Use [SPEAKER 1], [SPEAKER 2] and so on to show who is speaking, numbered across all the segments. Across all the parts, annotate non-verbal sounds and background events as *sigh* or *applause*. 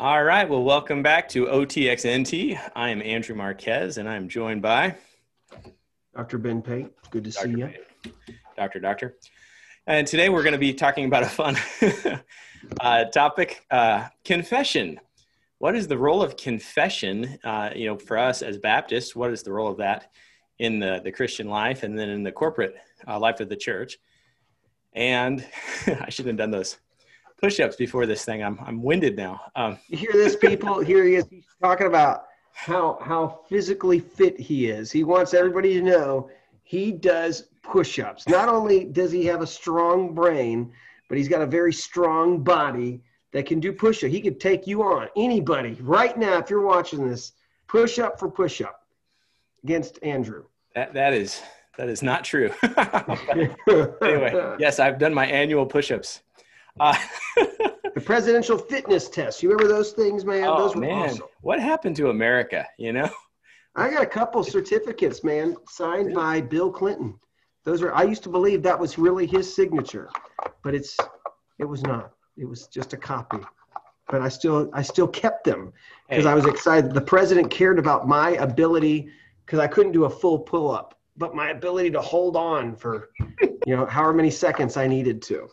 [SPEAKER 1] All right. Well, welcome back to OTXNT. I am Andrew Marquez, and I'm joined by
[SPEAKER 2] Dr. Ben Pate. Good to
[SPEAKER 1] Dr.
[SPEAKER 2] see you.
[SPEAKER 1] Pate. Doctor, Doctor. And today we're going to be talking about a fun *laughs* uh, topic uh, confession. What is the role of confession, uh, you know, for us as Baptists? What is the role of that in the, the Christian life and then in the corporate uh, life of the church? And *laughs* I shouldn't have done those push-ups before this thing. I'm I'm winded now. Um,
[SPEAKER 2] You hear this, people? *laughs* Here he is. He's talking about how how physically fit he is. He wants everybody to know he does push-ups. Not only does he have a strong brain, but he's got a very strong body that can do push-up. He could take you on. Anybody right now, if you're watching this, push up for push-up against Andrew.
[SPEAKER 1] that that is that is not true. *laughs* *laughs* anyway, yes, I've done my annual push-ups. Uh, *laughs*
[SPEAKER 2] The presidential fitness test. You remember those things, man?
[SPEAKER 1] oh
[SPEAKER 2] those were
[SPEAKER 1] man,
[SPEAKER 2] awesome.
[SPEAKER 1] what happened to America? You know.
[SPEAKER 2] I got a couple certificates, man, signed by Bill Clinton. Those are I used to believe that was really his signature, but it's it was not. It was just a copy. But I still I still kept them because
[SPEAKER 1] Hey.
[SPEAKER 2] I was excited. The president cared about my ability because I couldn't do a full pull up, but my ability to hold on for you know however many seconds I needed to.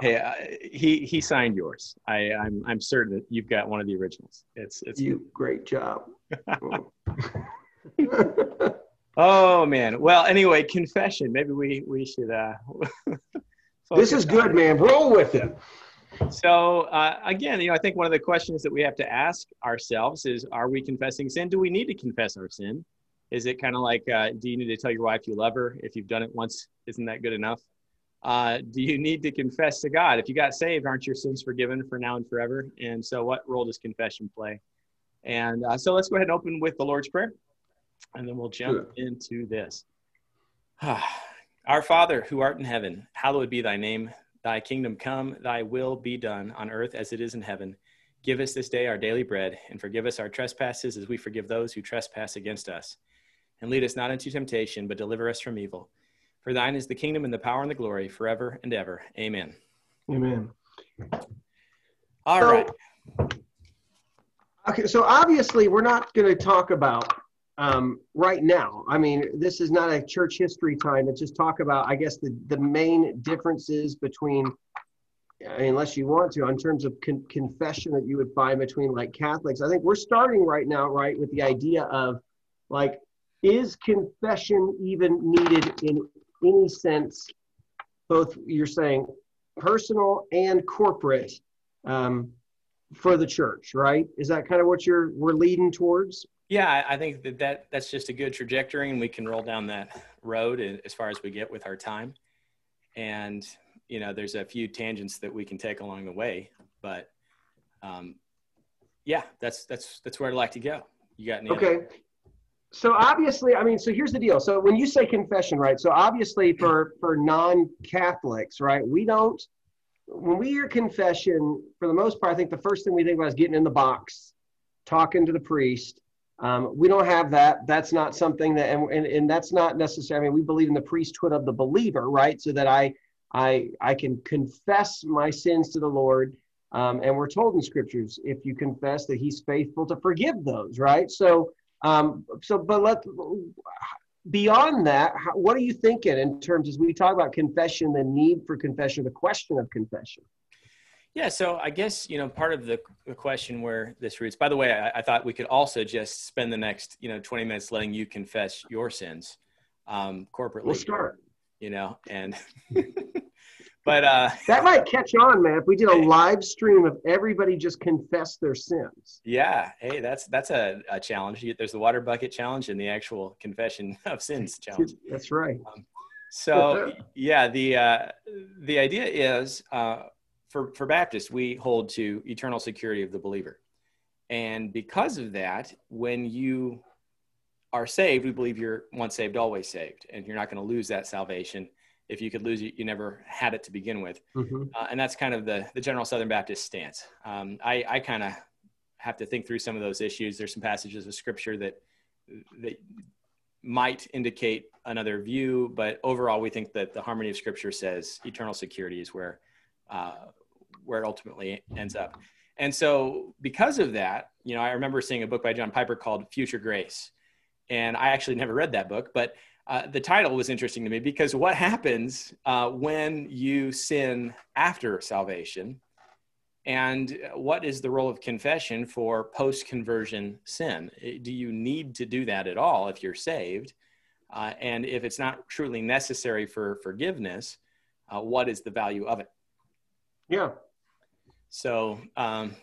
[SPEAKER 1] Hey, uh, he he signed yours. I I'm I'm certain that you've got one of the originals. It's it's
[SPEAKER 2] You great job. *laughs*
[SPEAKER 1] Oh man. Well, anyway, confession. Maybe we we should. uh *laughs*
[SPEAKER 2] this is good,
[SPEAKER 1] it.
[SPEAKER 2] man. Roll with it.
[SPEAKER 1] So uh, again, you know, I think one of the questions that we have to ask ourselves is: Are we confessing sin? Do we need to confess our sin? Is it kind of like, uh, do you need to tell your wife you love her? If you've done it once, isn't that good enough? Uh, do you need to confess to God? If you got saved, aren't your sins forgiven for now and forever? And so, what role does confession play? And uh, so, let's go ahead and open with the Lord's Prayer, and then we'll jump into this. *sighs* Our Father, who art in heaven, hallowed be thy name. Thy kingdom come, thy will be done on earth as it is in heaven. Give us this day our daily bread, and forgive us our trespasses as we forgive those who trespass against us. And lead us not into temptation, but deliver us from evil. For thine is the kingdom and the power and the glory forever and ever. Amen.
[SPEAKER 2] Amen.
[SPEAKER 1] All
[SPEAKER 2] So-
[SPEAKER 1] right.
[SPEAKER 2] Okay, so obviously we're not going to talk about um, right now. I mean, this is not a church history time. It's just talk about, I guess, the, the main differences between, I mean, unless you want to, in terms of con- confession that you would find between like Catholics. I think we're starting right now, right, with the idea of like, is confession even needed in any sense? Both you're saying personal and corporate. Um, for the church, right? Is that kind of what you're we're leading towards?
[SPEAKER 1] Yeah, I- think that, that that's just a good trajectory, and we can roll down that road as far as we get with our time. And you know, there's a few tangents that we can take along the way, but um, yeah, that's that's that's where I'd like to go. You got any? other-
[SPEAKER 2] Okay. So obviously, I mean, so here's the deal. So when you say confession, right? So obviously for for non-Catholics, right? We don't when we hear confession, for the most part, I think the first thing we think about is getting in the box, talking to the priest. Um, we don't have that. That's not something that, and, and, and that's not necessarily. I mean, we believe in the priesthood of the believer, right? So that I, I, I can confess my sins to the Lord, um, and we're told in scriptures, if you confess that He's faithful to forgive those, right? So, um, so, but let beyond that, how, what are you thinking in terms as we talk about confession, the need for confession, the question of confession?
[SPEAKER 1] Yeah, so I guess you know part of the, the question where this roots. By the way, I, I thought we could also just spend the next you know 20 minutes letting you confess your sins um, corporately.
[SPEAKER 2] We'll start.
[SPEAKER 1] You know, and *laughs* but uh,
[SPEAKER 2] That might catch on, man. If we did a live stream of everybody just confess their sins.
[SPEAKER 1] yeah, hey, that's that's a, a challenge. There's the water bucket challenge and the actual confession *laughs* of sins *laughs* challenge.
[SPEAKER 2] That's right.
[SPEAKER 1] So yeah, the uh, the idea is uh, for for Baptists we hold to eternal security of the believer, and because of that, when you are saved, we believe you're once saved, always saved, and you're not going to lose that salvation. If you could lose it, you never had it to begin with,
[SPEAKER 2] Mhm.
[SPEAKER 1] uh, and that's kind of the the general Southern Baptist stance. Um, I I kind of have to think through some of those issues. There's some passages of scripture that that might indicate another view, but overall, we think that the harmony of Scripture says eternal security is where uh, where it ultimately ends up. And so, because of that, you know, I remember seeing a book by John Piper called Future Grace. And I actually never read that book, but uh, the title was interesting to me because what happens uh, when you sin after salvation? And what is the role of confession for post conversion sin? Do you need to do that at all if you're saved? Uh, and if it's not truly necessary for forgiveness, uh, what is the value of it?
[SPEAKER 2] Yeah.
[SPEAKER 1] So, um,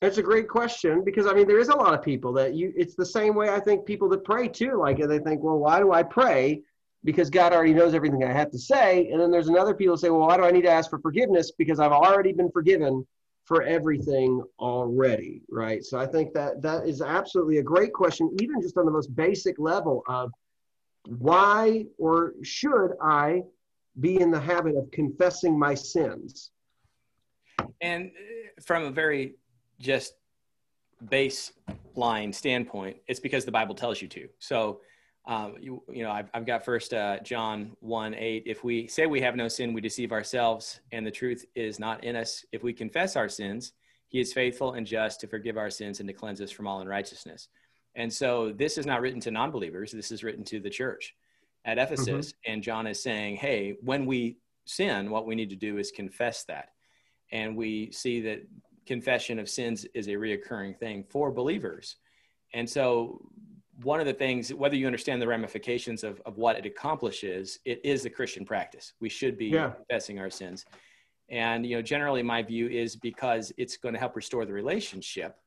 [SPEAKER 2] that's a great question because I mean there is a lot of people that you it's the same way I think people that pray too. Like they think well why do I pray? Because God already knows everything I have to say. And then there's another people say well why do I need to ask for forgiveness? Because I've already been forgiven for everything already right? So I think that that is absolutely a great question even just on the most basic level of why or should I be in the habit of confessing my sins?
[SPEAKER 1] And uh, from a very just baseline standpoint, it's because the Bible tells you to. So, um, you, you know, I've, I've got first uh, John 1 8. If we say we have no sin, we deceive ourselves, and the truth is not in us. If we confess our sins, he is faithful and just to forgive our sins and to cleanse us from all unrighteousness. And so, this is not written to non believers, this is written to the church at Ephesus. Mm-hmm. And John is saying, hey, when we sin, what we need to do is confess that. And we see that confession of sins is a reoccurring thing for believers. And so, one of the things, whether you understand the ramifications of, of what it accomplishes, it is the Christian practice. We should be yeah. confessing our sins. And, you know, generally my view is because it's going to help restore the relationship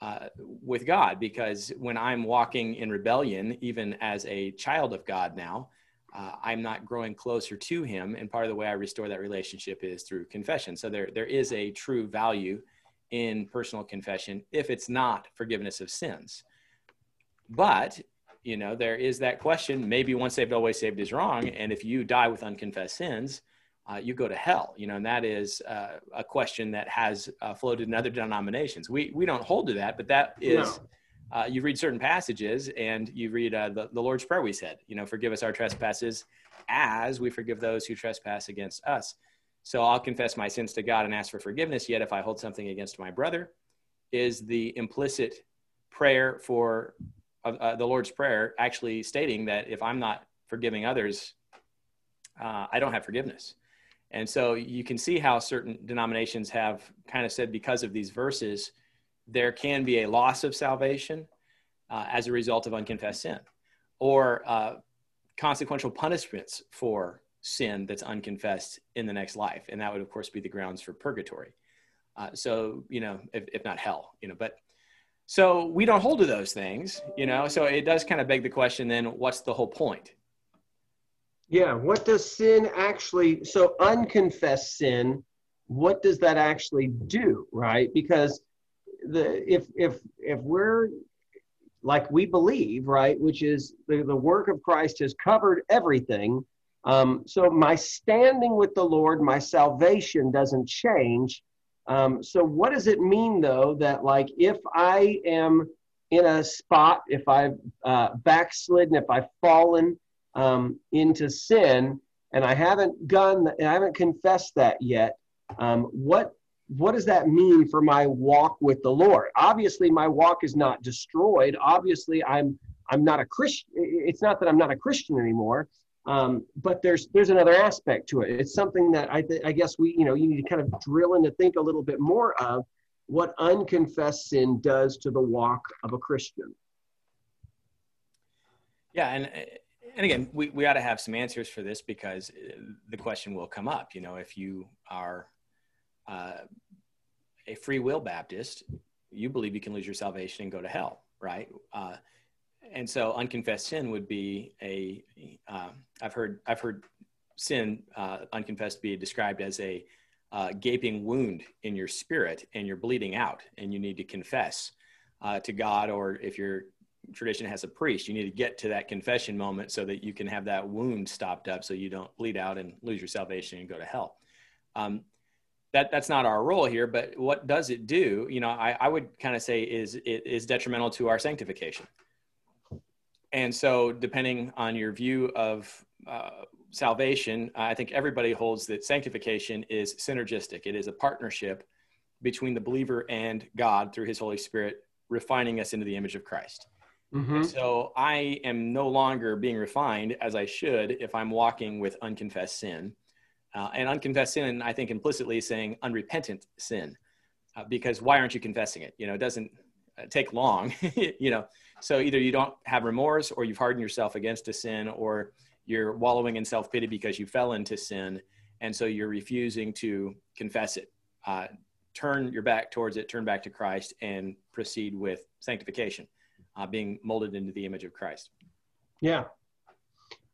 [SPEAKER 1] uh, with God. Because when I'm walking in rebellion, even as a child of God now, uh, I'm not growing closer to him. And part of the way I restore that relationship is through confession. So there, there is a true value in personal confession if it's not forgiveness of sins. But, you know, there is that question maybe once saved, always saved is wrong. And if you die with unconfessed sins, uh, you go to hell, you know, and that is uh, a question that has uh, floated in other denominations. We, we don't hold to that, but that is. No uh, you read certain passages and you read uh, the, the Lord's Prayer we said, you know, forgive us our trespasses as we forgive those who trespass against us. So I'll confess my sins to God and ask for forgiveness. Yet if I hold something against my brother, is the implicit prayer for uh, the Lord's Prayer actually stating that if I'm not forgiving others, uh, I don't have forgiveness. And so you can see how certain denominations have kind of said because of these verses, there can be a loss of salvation uh, as a result of unconfessed sin or uh, consequential punishments for sin that's unconfessed in the next life. And that would, of course, be the grounds for purgatory. Uh, so, you know, if, if not hell, you know, but so we don't hold to those things, you know, so it does kind of beg the question then what's the whole point?
[SPEAKER 2] Yeah, what does sin actually, so unconfessed sin, what does that actually do, right? Because the if if if we're like we believe, right, which is the, the work of Christ has covered everything. Um, so my standing with the Lord, my salvation doesn't change. Um, so what does it mean though that like if I am in a spot, if I've uh, backslidden, if I've fallen um, into sin, and I haven't done, I haven't confessed that yet, um, what what does that mean for my walk with the Lord? Obviously, my walk is not destroyed. Obviously, I'm I'm not a Christian. It's not that I'm not a Christian anymore. Um, but there's there's another aspect to it. It's something that I th- I guess we you know you need to kind of drill in to think a little bit more of what unconfessed sin does to the walk of a Christian.
[SPEAKER 1] Yeah, and and again, we, we ought to have some answers for this because the question will come up. You know, if you are uh, a free will Baptist, you believe you can lose your salvation and go to hell, right? Uh, and so unconfessed sin would be a. have um, heard I've heard sin uh, unconfessed be described as a uh, gaping wound in your spirit and you're bleeding out and you need to confess uh, to God or if your tradition has a priest you need to get to that confession moment so that you can have that wound stopped up so you don't bleed out and lose your salvation and go to hell um, that that's not our role here but what does it do you know i, I would kind of say is it is detrimental to our sanctification and so depending on your view of uh, salvation i think everybody holds that sanctification is synergistic it is a partnership between the believer and God through his Holy Spirit, refining us into the image of Christ. Mm-hmm. So I am no longer being refined as I should if I'm walking with unconfessed sin. Uh, and unconfessed sin, I think implicitly saying unrepentant sin, uh, because why aren't you confessing it? You know, it doesn't uh, take long, *laughs* you know. So either you don't have remorse or you've hardened yourself against a sin or you're wallowing in self pity because you fell into sin. And so you're refusing to confess it. Uh, turn your back towards it, turn back to Christ, and proceed with sanctification, uh, being molded into the image of Christ.
[SPEAKER 2] Yeah.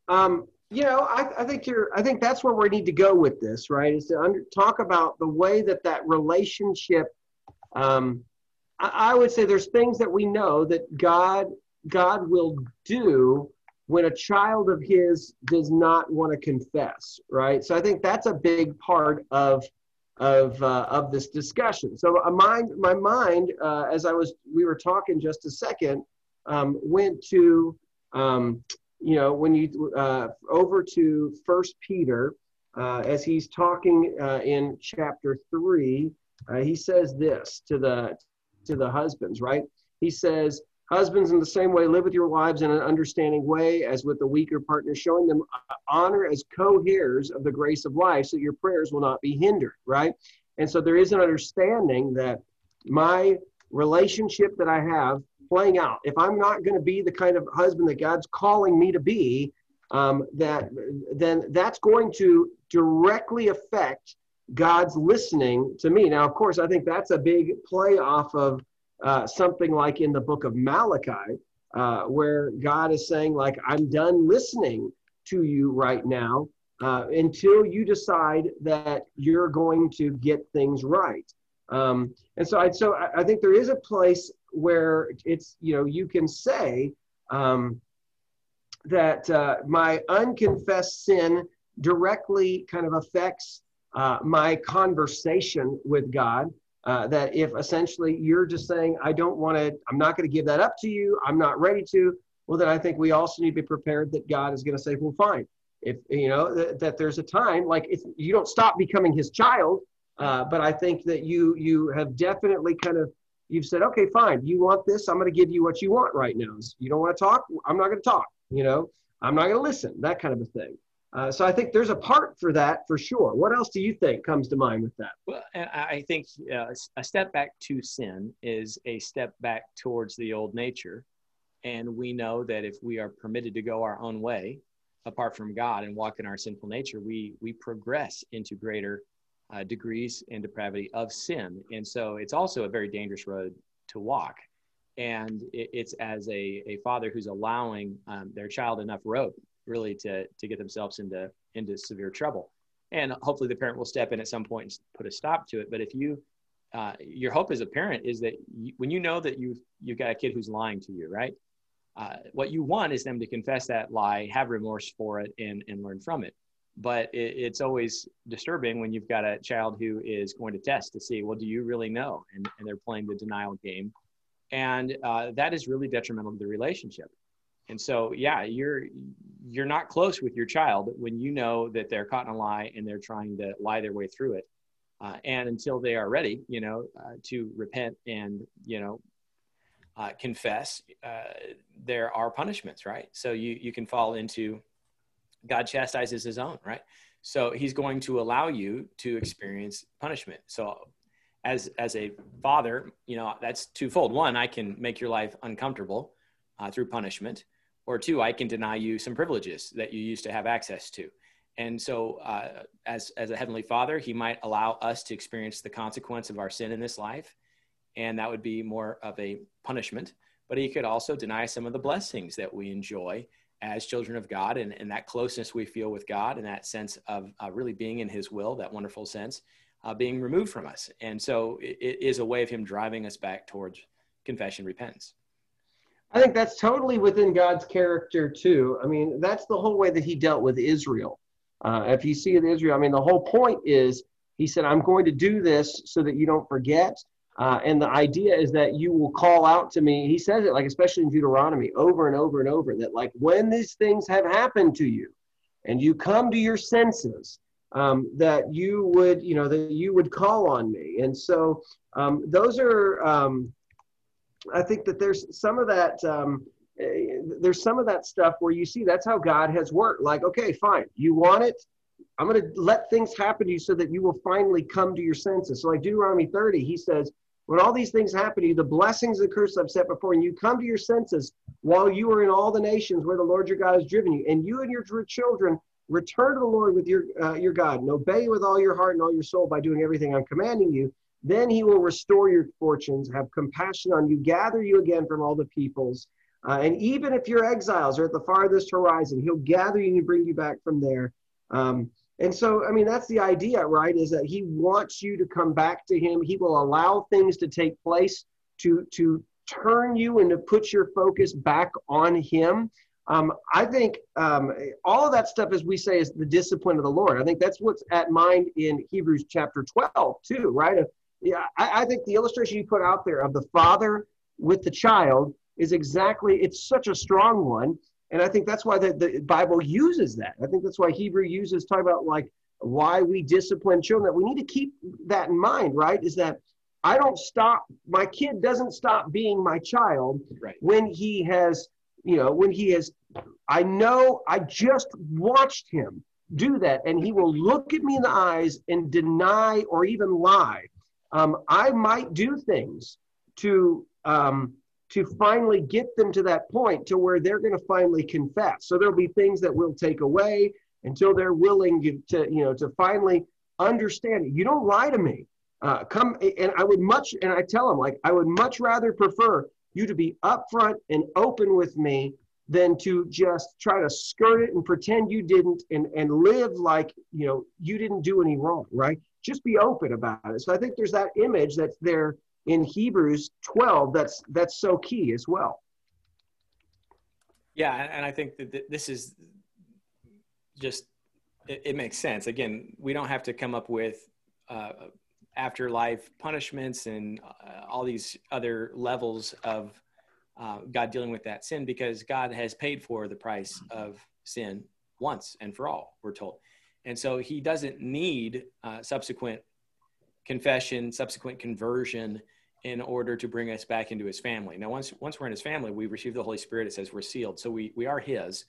[SPEAKER 2] Um, you know, I, I, think you're. I think that's where we need to go with this, right? Is to under, talk about the way that that relationship. Um, I, I would say there's things that we know that God God will do when a child of His does not want to confess, right? So I think that's a big part of of uh, of this discussion. So my mind, my mind, uh, as I was, we were talking just a second, um, went to, um, you know, when you uh, over to First Peter, uh, as he's talking uh, in chapter three, uh, he says this to the to the husbands, right? He says, Husbands, in the same way, live with your wives in an understanding way as with the weaker partner, showing them honor as co heirs of the grace of life so your prayers will not be hindered, right? And so there is an understanding that my relationship that I have playing out, if I'm not going to be the kind of husband that God's calling me to be, um, that then that's going to directly affect God's listening to me. Now, of course, I think that's a big play off of uh, something like in the book of Malachi, uh, where God is saying, like, I'm done listening to you right now uh, until you decide that you're going to get things right. Um, and so, I, so I, I, think there is a place where it's, you know, you can say um, that uh, my unconfessed sin directly kind of affects uh, my conversation with God. Uh, that if essentially you're just saying, I don't want to, I'm not going to give that up to you, I'm not ready to, well, then I think we also need to be prepared that God is going to say, well, fine. If, you know, that, that there's a time, like if you don't stop becoming his child, uh, but I think that you, you have definitely kind of, you've said, okay, fine, you want this, I'm going to give you what you want right now. You don't want to talk, I'm not going to talk, you know, I'm not going to listen, that kind of a thing. Uh, so I think there's a part for that for sure. What else do you think comes to mind with that?
[SPEAKER 1] Well, I think uh, a step back to sin is a step back towards the old nature. And we know that if we are permitted to go our own way, apart from God, and walk in our sinful nature, we we progress into greater uh, degrees and depravity of sin. And so it's also a very dangerous road to walk. And it, it's as a, a father who's allowing um, their child enough rope really to to get themselves into into severe trouble. And hopefully the parent will step in at some point and put a stop to it. But if you uh, your hope as a parent is that you, when you know that you've you've got a kid who's lying to you, right? Uh, what you want is them to confess that lie, have remorse for it, and and learn from it. But it, it's always disturbing when you've got a child who is going to test to see, well, do you really know? And and they're playing the denial game, and uh, that is really detrimental to the relationship. And so, yeah, you're you're not close with your child when you know that they're caught in a lie and they're trying to lie their way through it. Uh, and until they are ready, you know, uh, to repent and you know uh, confess, uh, there are punishments, right? So you you can fall into God chastises His own, right? So He's going to allow you to experience punishment. So as as a father, you know, that's twofold. One, I can make your life uncomfortable uh, through punishment or two, I can deny you some privileges that you used to have access to. And so, uh, as, as a heavenly father, he might allow us to experience the consequence of our sin in this life. And that would be more of a punishment. But he could also deny some of the blessings that we enjoy as children of God and, and that closeness we feel with God and that sense of uh, really being in his will, that wonderful sense, uh, being removed from us. And so, it, it is a way of him driving us back towards confession, repentance.
[SPEAKER 2] I think that's totally within God's character too. I mean, that's the whole way that He dealt with Israel. Uh, if you see it, Israel, I mean, the whole point is He said, "I'm going to do this so that you don't forget." Uh, and the idea is that you will call out to me. He says it like, especially in Deuteronomy, over and over and over, that like when these things have happened to you, and you come to your senses, um, that you would, you know, that you would call on me. And so um, those are, um, I think that there's some of that. Um, eh, there's some of that stuff where you see that's how God has worked. Like, okay, fine, you want it. I'm going to let things happen to you so that you will finally come to your senses. So, like Deuteronomy 30, he says, when all these things happen to you, the blessings and the curses I've set before and you come to your senses while you are in all the nations where the Lord your God has driven you, and you and your children return to the Lord with your uh, your God, and obey with all your heart and all your soul by doing everything I'm commanding you. Then He will restore your fortunes, have compassion on you, gather you again from all the peoples, uh, and even if your exiles are at the farthest horizon, He'll gather you and bring you back from there. Um, and so, I mean, that's the idea, right? Is that He wants you to come back to Him. He will allow things to take place to to turn you and to put your focus back on Him. Um, I think um, all of that stuff, as we say, is the discipline of the Lord. I think that's what's at mind in Hebrews chapter 12, too, right? Yeah, I, I think the illustration you put out there of the father with the child is exactly, it's such a strong one. And I think that's why the, the Bible uses that. I think that's why Hebrew uses, talk about like why we discipline children. That we need to keep that in mind, right? Is that I don't stop, my kid doesn't stop being my child
[SPEAKER 1] right.
[SPEAKER 2] when he has you know, when he has, I know I just watched him do that, and he will look at me in the eyes and deny or even lie. Um, I might do things to um, to finally get them to that point to where they're going to finally confess. So there'll be things that we'll take away until they're willing to, you know, to finally understand it. You don't lie to me. Uh, come and I would much, and I tell them like I would much rather prefer you to be upfront and open with me than to just try to skirt it and pretend you didn't and, and live like you know you didn't do any wrong right just be open about it so i think there's that image that's there in hebrews 12 that's that's so key as well
[SPEAKER 1] yeah and i think that this is just it, it makes sense again we don't have to come up with uh, afterlife punishments and uh, all these other levels of uh, God dealing with that sin because God has paid for the price of sin once and for all, we're told. And so he doesn't need uh, subsequent confession, subsequent conversion in order to bring us back into his family. Now, once, once we're in his family, we receive the Holy Spirit. It says we're sealed. So we, we are his,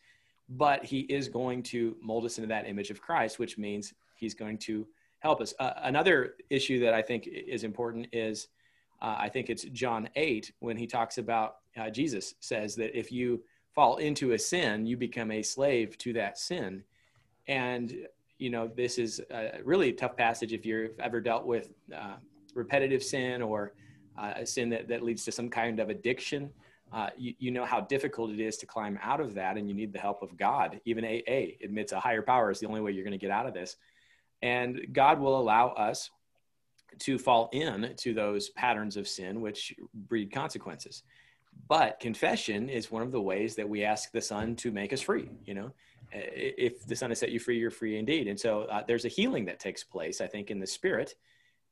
[SPEAKER 1] but he is going to mold us into that image of Christ, which means he's going to help us. Uh, another issue that I think is important is uh, I think it's John 8 when he talks about uh, Jesus says that if you fall into a sin, you become a slave to that sin. And, you know, this is a really tough passage if you've ever dealt with uh, repetitive sin or uh, a sin that, that leads to some kind of addiction. Uh, you, you know how difficult it is to climb out of that, and you need the help of God. Even AA admits a higher power is the only way you're going to get out of this. And God will allow us to fall in to those patterns of sin, which breed consequences. But confession is one of the ways that we ask the Son to make us free. You know, if the Son has set you free, you're free indeed. And so uh, there's a healing that takes place, I think, in the Spirit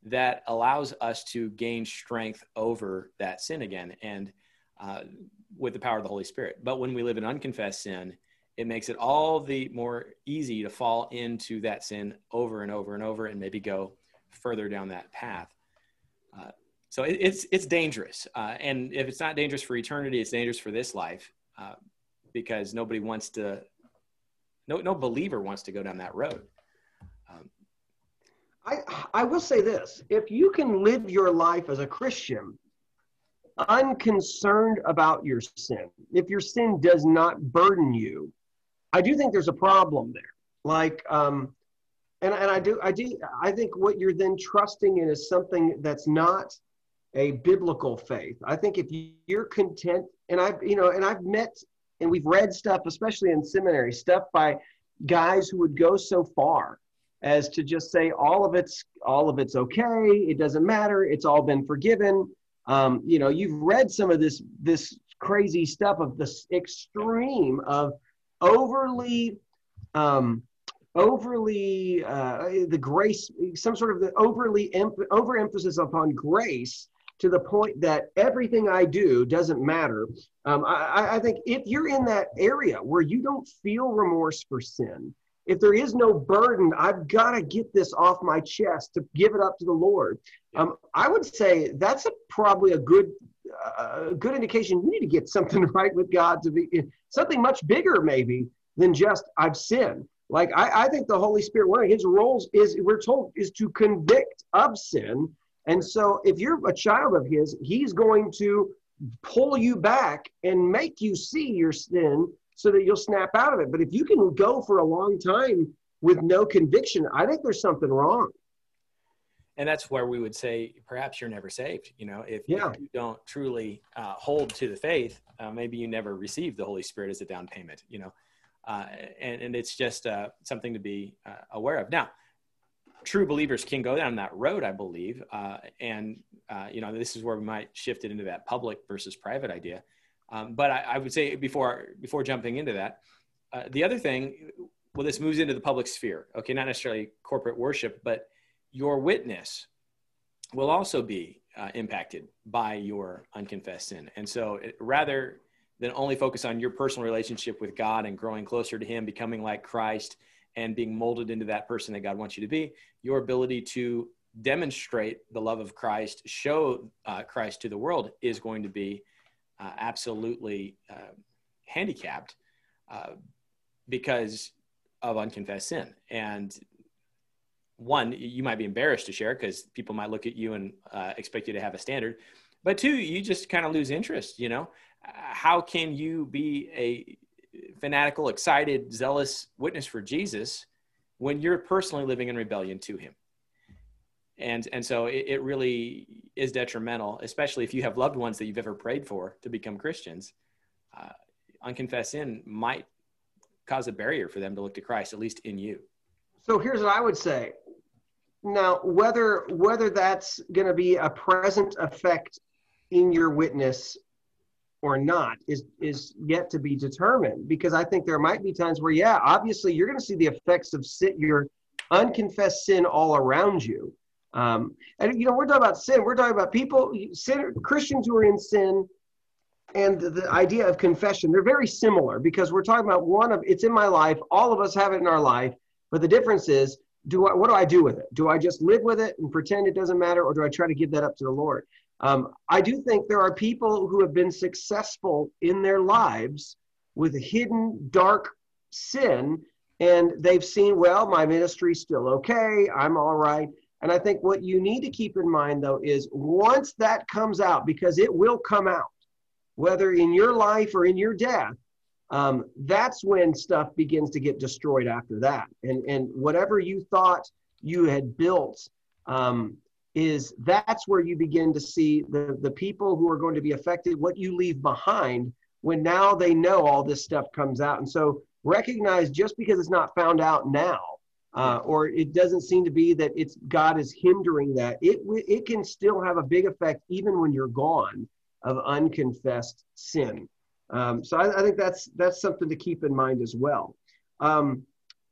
[SPEAKER 1] that allows us to gain strength over that sin again and uh, with the power of the Holy Spirit. But when we live in unconfessed sin, it makes it all the more easy to fall into that sin over and over and over and maybe go further down that path. Uh, so it, it's it's dangerous, uh, and if it's not dangerous for eternity, it's dangerous for this life uh, because nobody wants to. No, no believer wants to go down that road.
[SPEAKER 2] I I will say this: if you can live your life as a Christian unconcerned about your sin, if your sin does not burden you, I do think there's a problem there. Like, um, and, and I do, I do, I think what you're then trusting in is something that's not a biblical faith. I think if you're content, and I've, you know, and I've met and we've read stuff, especially in seminary, stuff by guys who would go so far as to just say all of it's all of it's okay. It doesn't matter. It's all been forgiven. Um, you know, you've read some of this this crazy stuff of this extreme of overly um, overly uh, the grace some sort of the overly overemphasis upon grace to the point that everything i do doesn't matter um, I, I think if you're in that area where you don't feel remorse for sin if there is no burden, I've got to get this off my chest to give it up to the Lord. Um, I would say that's a, probably a good uh, good indication you need to get something *laughs* right with God to be something much bigger maybe than just I've sinned. Like I, I think the Holy Spirit, one of his roles is we're told is to convict of sin. And so if you're a child of his, he's going to pull you back and make you see your sin so that you'll snap out of it. But if you can go for a long time with no conviction, I think there's something wrong.
[SPEAKER 1] And that's where we would say perhaps you're never saved. You know, if, yeah. if you don't truly uh, hold to the faith, uh, maybe you never received the Holy Spirit as a down payment. You know, uh, and, and it's just uh, something to be uh, aware of. Now, true believers can go down that road, I believe, uh, and you know, this is where we might shift it into that public versus private idea. Um, but I, I, would say before before jumping into that, uh, the other thing, well, this moves into the public sphere. Okay, not necessarily corporate worship, but your witness will also be uh, impacted by your unconfessed sin. And so, it, rather than only focus on your personal relationship with God and growing closer to Him, becoming like Christ, and being molded into that person that God wants you to be, your ability to demonstrate the love of Christ, show uh, Christ to the world, is going to be uh, absolutely uh, handicapped uh, because of unconfessed sin. And one, you might be embarrassed to share because people might look at you and uh, expect you to have a standard. But two, you just kind of lose interest. You know, how can you be a fanatical, excited, zealous witness for Jesus when you're personally living in rebellion to Him? And and so it, it, really is detrimental especially if you have loved ones that you've ever prayed for to become christians. Uh, unconfessed sin might cause a barrier for them to look to christ at least in you.
[SPEAKER 2] So here's what i would say. Now whether whether that's going to be a present effect in your witness or not is is yet to be determined because i think there might be times where yeah obviously you're going to see the effects of sit your unconfessed sin all around you um, and you know, we're talking about sin. We're talking about people, sin, Christians who are in sin, and the, idea of confession. They're very similar because we're talking about one of it's in my life. All of us have it in our life, but the difference is, do I, what do I do with it? Do I just live with it and pretend it doesn't matter, or do I try to give that up to the Lord? Um, I do think there are people who have been successful in their lives with hidden dark sin, and they've seen, well, my ministry's still okay. I'm all right and I think what you need to keep in mind, though, is once that comes out, because it will come out, whether in your life or in your death, um, that's when stuff begins to get destroyed after that. And, and whatever you thought you had built um, is that's where you begin to see the, the people who are going to be affected, what you leave behind when now they know all this stuff comes out. And so recognize just because it's not found out now uh, or it doesn't seem to be that it's God is hindering that. It it can still have a big effect even when you're gone of unconfessed sin. Um, so I, I, think that's that's something to keep in mind as well. Um,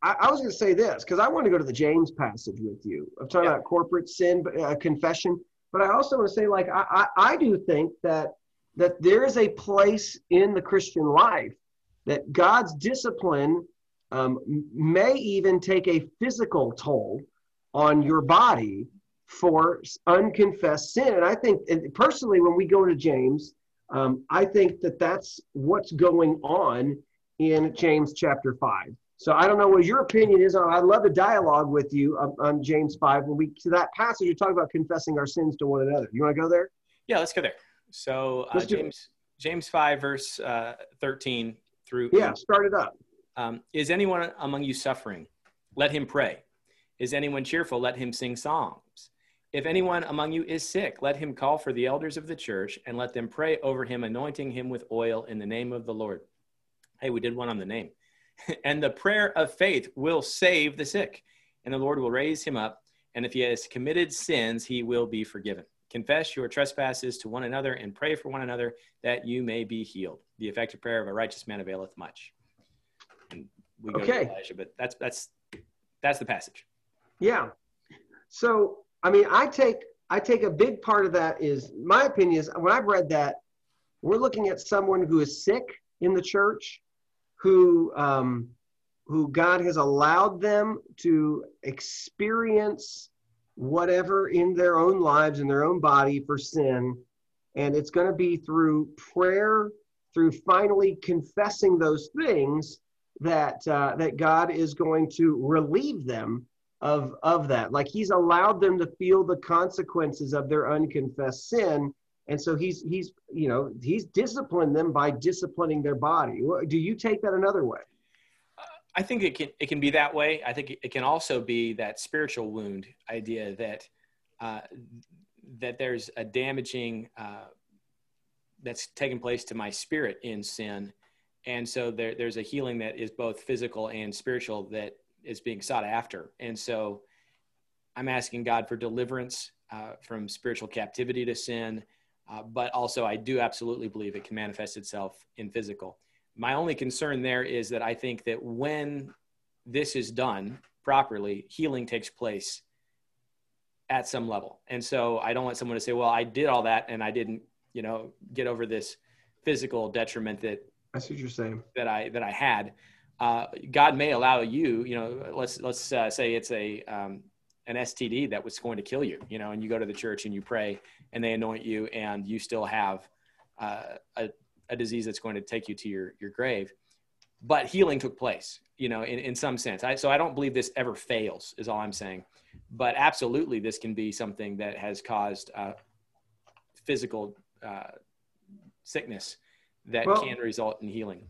[SPEAKER 2] I, I, was going to say this because I want to go to the James passage with you. I'm talking yeah. about corporate sin, uh, confession, but I also want to say like I, I, I do think that that there is a place in the Christian life that God's discipline um, may even take a physical toll on your body for unconfessed sin. And I think, and personally, when we go to James, um, I think that that's what's going on in James chapter 5. So I don't know what your opinion is. I'd love to dialogue with you on, on James 5. When we to that passage, you talk about confessing our sins to one another. You want to go there?
[SPEAKER 1] Yeah, let's go there. So uh, James James 5, verse uh, 13 through.
[SPEAKER 2] Yeah, start it up.
[SPEAKER 1] Um, is anyone among you suffering? Let him pray. Is anyone cheerful? Let him sing psalms. If anyone among you is sick, let him call for the elders of the church and let them pray over him, anointing him with oil in the name of the Lord. Hey, we did one on the name. *laughs* and the prayer of faith will save the sick, and the Lord will raise him up. And if he has committed sins, he will be forgiven. Confess your trespasses to one another and pray for one another that you may be healed. The effective prayer of a righteous man availeth much we go okay. to Elijah. But that's that's that's the passage.
[SPEAKER 2] Yeah. So I mean, I take I take a big part of that is my opinion is when I've read that we're looking at someone who is sick in the church, who um, who God has allowed them to experience whatever in their own lives in their own body for sin and it's going to be through prayer through finally confessing those things that uh, that God is going to relieve them of of that. Like He's allowed them to feel the consequences of their unconfessed sin, and so He's He's you know He's disciplined them by disciplining their body. Do you take that another way?
[SPEAKER 1] I think it can it can be that way. I think it can also be that spiritual wound idea that uh, that there's a damaging uh, that's taken place to my spirit in sin and so there, there's a healing that is both physical and spiritual that is being sought after. And so i'm asking god for deliverance uh, from spiritual captivity to sin uh, but also i do absolutely believe it can manifest itself in physical. My only concern there is that i think that when this is done properly healing takes place at some level. And so i don't want someone to say well i did all that and i didn't you know get over this physical detriment that
[SPEAKER 2] See what you're saying
[SPEAKER 1] that I that I had. Uh, God may allow you, you know, let's let's uh, say it's a um, an STD that was going to kill you, you know, and you go to the church and you pray and they anoint you and you still have uh, a, a disease that's going to take you to your your grave, but healing took place, you know, in, in some sense. I, so I don't believe this ever fails, is all I'm saying. But absolutely, this can be something that has caused uh, physical uh, sickness that well, can result in healing.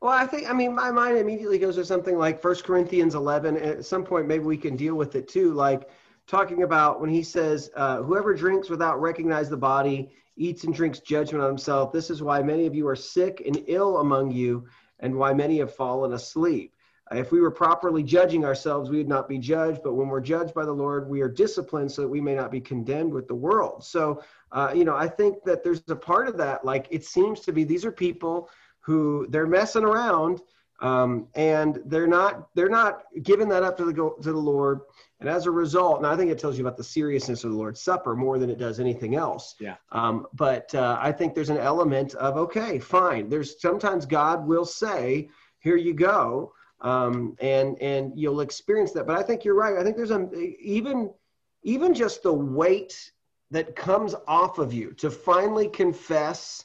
[SPEAKER 2] Well, I think, I mean, my mind immediately goes to something like First Corinthians 11. At some point, maybe we can deal with it too. Like talking about when he says, uh, whoever drinks without recognize the body eats and drinks judgment on himself. This is why many of you are sick and ill among you, and why many have fallen asleep. If we were properly judging ourselves, we would not be judged. But when we're judged by the Lord, we are disciplined so that we may not be condemned with the world. So, uh, you know, I think that there's a part of that. Like it seems to be these are people who they're messing around um, and they're not they're not giving that up to the to the Lord. And as a result, and I think it tells you about the seriousness of the Lord's Supper more than it does anything else.
[SPEAKER 1] Yeah.
[SPEAKER 2] Um, but uh, I think there's an element of okay, fine. There's sometimes God will say, "Here you go." Um, and and you'll experience that. But I think you're right. I think there's a even even just the weight that comes off of you to finally confess,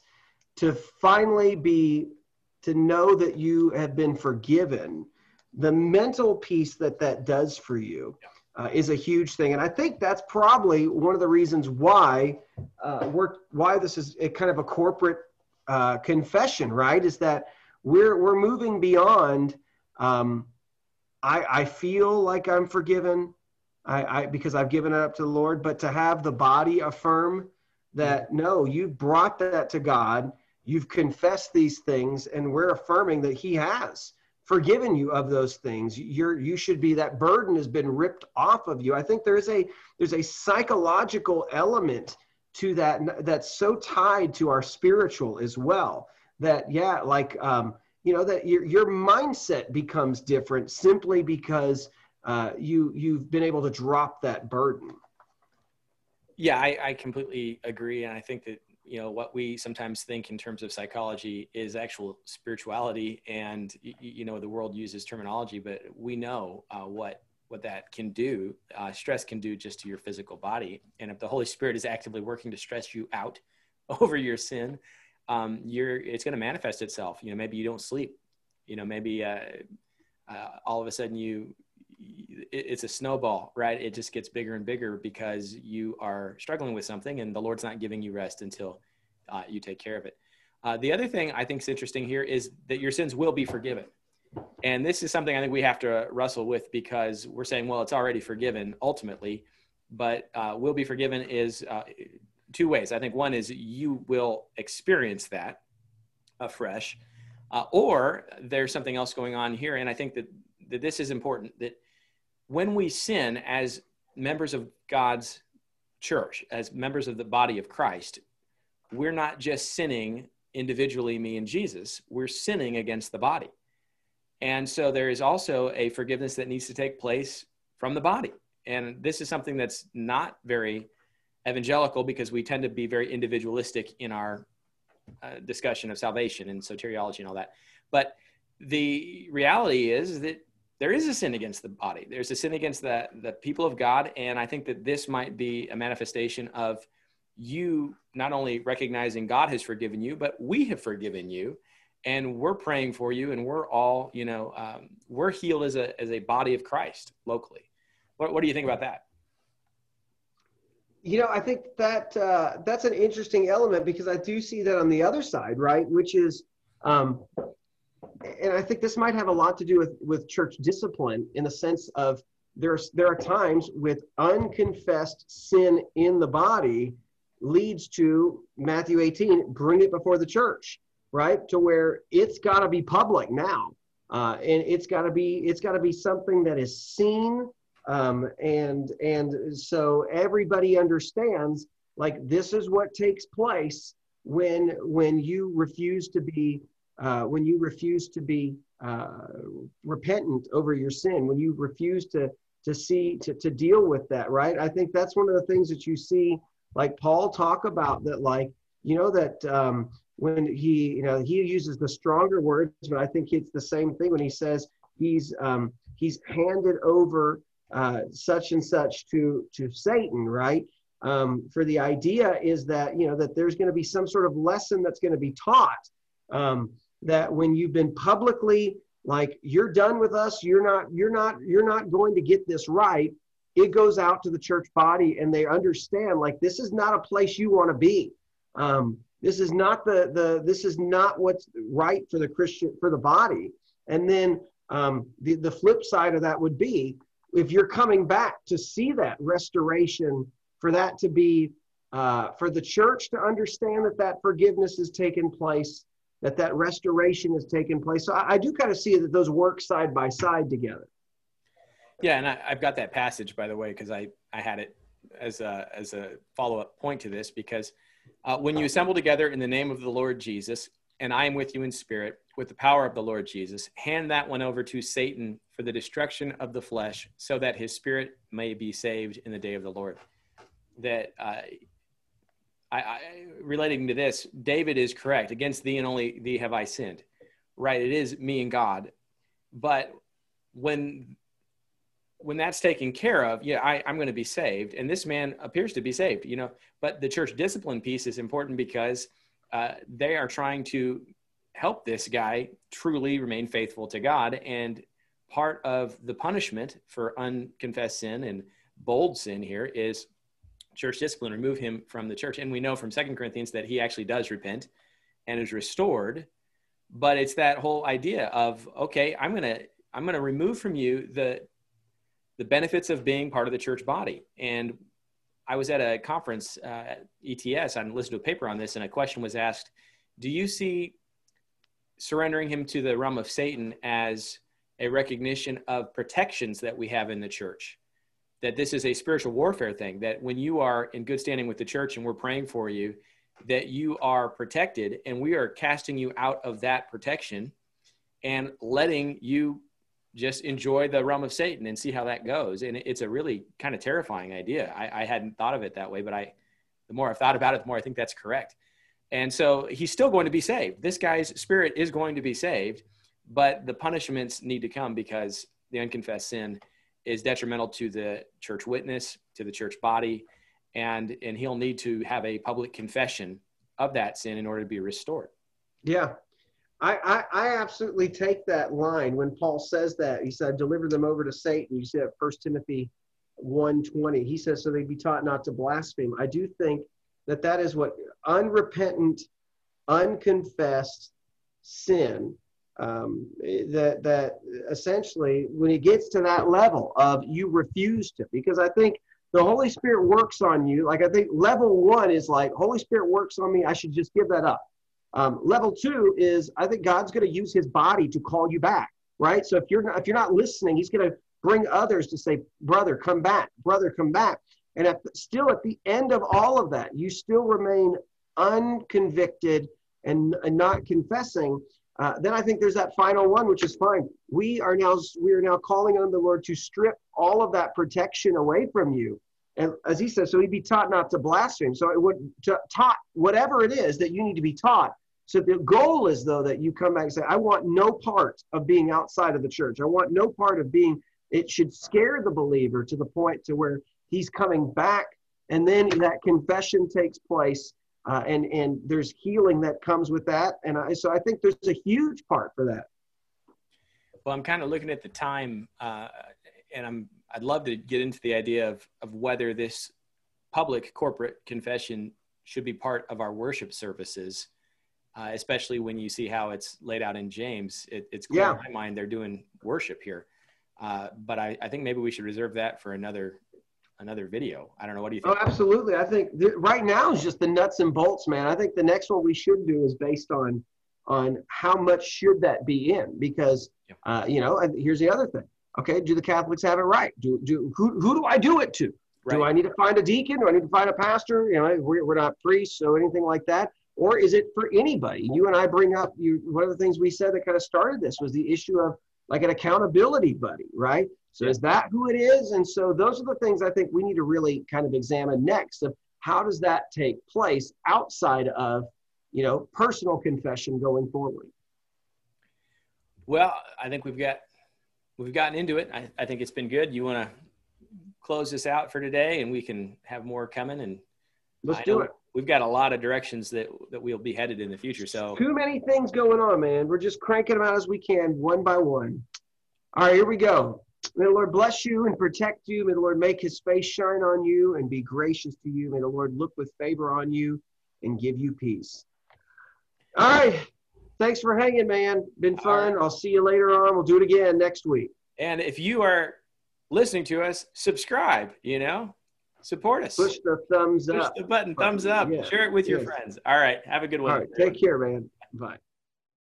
[SPEAKER 2] to finally be to know that you have been forgiven. The mental peace that that does for you. Uh, is a huge thing, and I think that's probably one of the reasons why uh, we're why this is a kind of a corporate uh, confession, right? Is that we're we're moving beyond um, I, I feel like I'm forgiven I, I, because I've given it up to the Lord, but to have the body affirm that no, you brought that to God, you've confessed these things, and we're affirming that He has forgiven you of those things. You're you should be that burden has been ripped off of you. I think there's a there's a psychological element to that that's so tied to our spiritual as well. That yeah, like um, you know that your your mindset becomes different simply because uh, you you've been able to drop that burden.
[SPEAKER 1] Yeah, I, I completely agree, and I think that you know what we sometimes think in terms of psychology is actual spirituality, and you, you know the world uses terminology, but we know uh, what what that can do. Uh, stress can do just to your physical body, and if the Holy Spirit is actively working to stress you out *laughs* over your sin, um, you're it's going to manifest itself. You know, maybe you don't sleep. You know, maybe uh, uh, all of a sudden you it's a snowball, right? It just gets bigger and bigger because you are struggling with something, and the Lord's not giving you rest until uh, you take care of it. Uh, the other thing I think is interesting here is that your sins will be forgiven. And this is something I think we have to wrestle with because we're saying, well, it's already forgiven ultimately, but uh, will be forgiven is uh, two ways. I think one is you will experience that afresh, uh, or there's something else going on here. And I think that, that this is important that when we sin as members of God's church, as members of the body of Christ, we're not just sinning individually, me and Jesus, we're sinning against the body. And so there is also a forgiveness that needs to take place from the body. And this is something that's not very evangelical because we tend to be very individualistic in our uh, discussion of salvation and soteriology and all that. But the reality is that there is a sin against the body. There's a sin against the, the people of God. And I think that this might be a manifestation of you not only recognizing God has forgiven you, but we have forgiven you. And we're praying for you, and we're all, you know, um, we're healed as a as a body of Christ locally. What, what do you think about that?
[SPEAKER 2] You know, I think that uh, that's an interesting element because I do see that on the other side, right? Which is um, and I think this might have a lot to do with, with church discipline in the sense of there's there are times with unconfessed sin in the body leads to Matthew 18, bring it before the church, right? To where it's got to be public now, uh, and it's got to be it's got to be something that is seen, um, and and so everybody understands like this is what takes place when when you refuse to be uh, when you refuse to be uh, repentant over your sin, when you refuse to to see to, to deal with that, right? I think that's one of the things that you see, like Paul talk about that, like you know that um, when he you know he uses the stronger words, but I think it's the same thing when he says he's um, he's handed over uh, such and such to to Satan, right? Um, for the idea is that you know that there's going to be some sort of lesson that's going to be taught um, that when you've been publicly like you're done with us you're not you're not you're not going to get this right it goes out to the church body and they understand like this is not a place you want to be um, this is not the the this is not what's right for the christian for the body and then um, the, the flip side of that would be if you're coming back to see that restoration for that to be uh, for the church to understand that that forgiveness has taken place that that restoration has taken place. So I, I do kind of see that those work side by side together.
[SPEAKER 1] Yeah, and I, have got that passage by the way because I I had it as a as a follow up point to this because uh, when you assemble together in the name of the Lord Jesus, and I am with you in spirit with the power of the Lord Jesus, hand that one over to Satan for the destruction of the flesh, so that his spirit may be saved in the day of the Lord. That uh, I, I, relating to this, David is correct. Against thee and only thee have I sinned. Right? It is me and God. But when when that's taken care of, yeah, I, I'm going to be saved. And this man appears to be saved, you know. But the church discipline piece is important because uh, they are trying to help this guy truly remain faithful to God. And part of the punishment for unconfessed sin and bold sin here is church discipline, remove him from the church. And we know from Second Corinthians that he actually does repent and is restored. But it's that whole idea of okay, I'm gonna I'm gonna remove from you the the benefits of being part of the church body. And I was at a conference uh, at ETS. I listened to a paper on this, and a question was asked: Do you see surrendering him to the realm of Satan as a recognition of protections that we have in the church? that this is a spiritual warfare thing that when you are in good standing with the church and we're praying for you that you are protected and we are casting you out of that protection and letting you just enjoy the realm of satan and see how that goes and it's a really kind of terrifying idea I, I hadn't thought of it that way but i the more i've thought about it the more i think that's correct and so he's still going to be saved this guy's spirit is going to be saved but the punishments need to come because the unconfessed sin is detrimental to the church witness, to the church body, and and he'll need to have a public confession of that sin in order to be restored.
[SPEAKER 2] Yeah. I, I, I absolutely take that line when Paul says that. He said, deliver them over to Satan. You see that First Timothy 120. He says, so they be taught not to blaspheme. I do think that that is what unrepentant, unconfessed sin um, that that essentially when it gets to that level of you refuse to because i think the holy spirit works on you like i think level one is like holy spirit works on me i should just give that up um, level two is i think god's going to use his body to call you back right so if you're not if you're not listening he's going to bring others to say brother come back brother come back and if still at the end of all of that you still remain unconvicted and, and not confessing uh, then I think there's that final one, which is fine. We are now we are now calling on the Lord to strip all of that protection away from you, and as He says, so He'd be taught not to blaspheme. So it would taught whatever it is that you need to be taught. So the goal is though that you come back and say, I want no part of being outside of the church. I want no part of being. It should scare the believer to the point to where he's coming back, and then that confession takes place, uh, and and there's healing that comes with that. And I, so I think there's a huge part for that.
[SPEAKER 1] Well, I'm kind of looking at the time, uh, and I'm I'd love to get into the idea of of whether this public corporate confession should be part of our worship services, uh, especially when you see how it's laid out in James. It, it's clear yeah. in my mind they're doing worship here, uh, but I, I think maybe we should reserve that for another another video. I don't know. What do you think?
[SPEAKER 2] Oh, absolutely. I think th- right now is just the nuts and bolts, man. I think the next one we should do is based on on how much should that be in because uh, you know, and here's the other thing. Okay, do the Catholics have it right? Do do who who do I do it to? Right. Do I need to find a deacon? Do I need to find a pastor? You know, we're, we're not priests, so anything like that. Or is it for anybody? You and I bring up you. One of the things we said that kind of started this was the issue of like an accountability buddy, right? So is that who it is? And so those are the things I think we need to really kind of examine next of how does that take place outside of you know personal confession going forward.
[SPEAKER 1] Well, I think we've got we've gotten into it. I, I think it's been good. You want to close this out for today, and we can have more coming. And
[SPEAKER 2] let's do it.
[SPEAKER 1] We've got a lot of directions that that we'll be headed in the future. So
[SPEAKER 2] too many things going on, man. We're just cranking them out as we can, one by one. All right, here we go. May the Lord bless you and protect you. May the Lord make his face shine on you and be gracious to you. May the Lord look with favor on you and give you peace. All right thanks for hanging, man. Been fun. Right. I'll see you later on. We'll do it again next week.
[SPEAKER 1] And if you are listening to us, subscribe, you know, support us.
[SPEAKER 2] Push the thumbs
[SPEAKER 1] Push
[SPEAKER 2] up.
[SPEAKER 1] Push the button, thumbs up. Yeah. Share it with your friends. All right. Have a good one. All right.
[SPEAKER 2] Take care, man. Bye.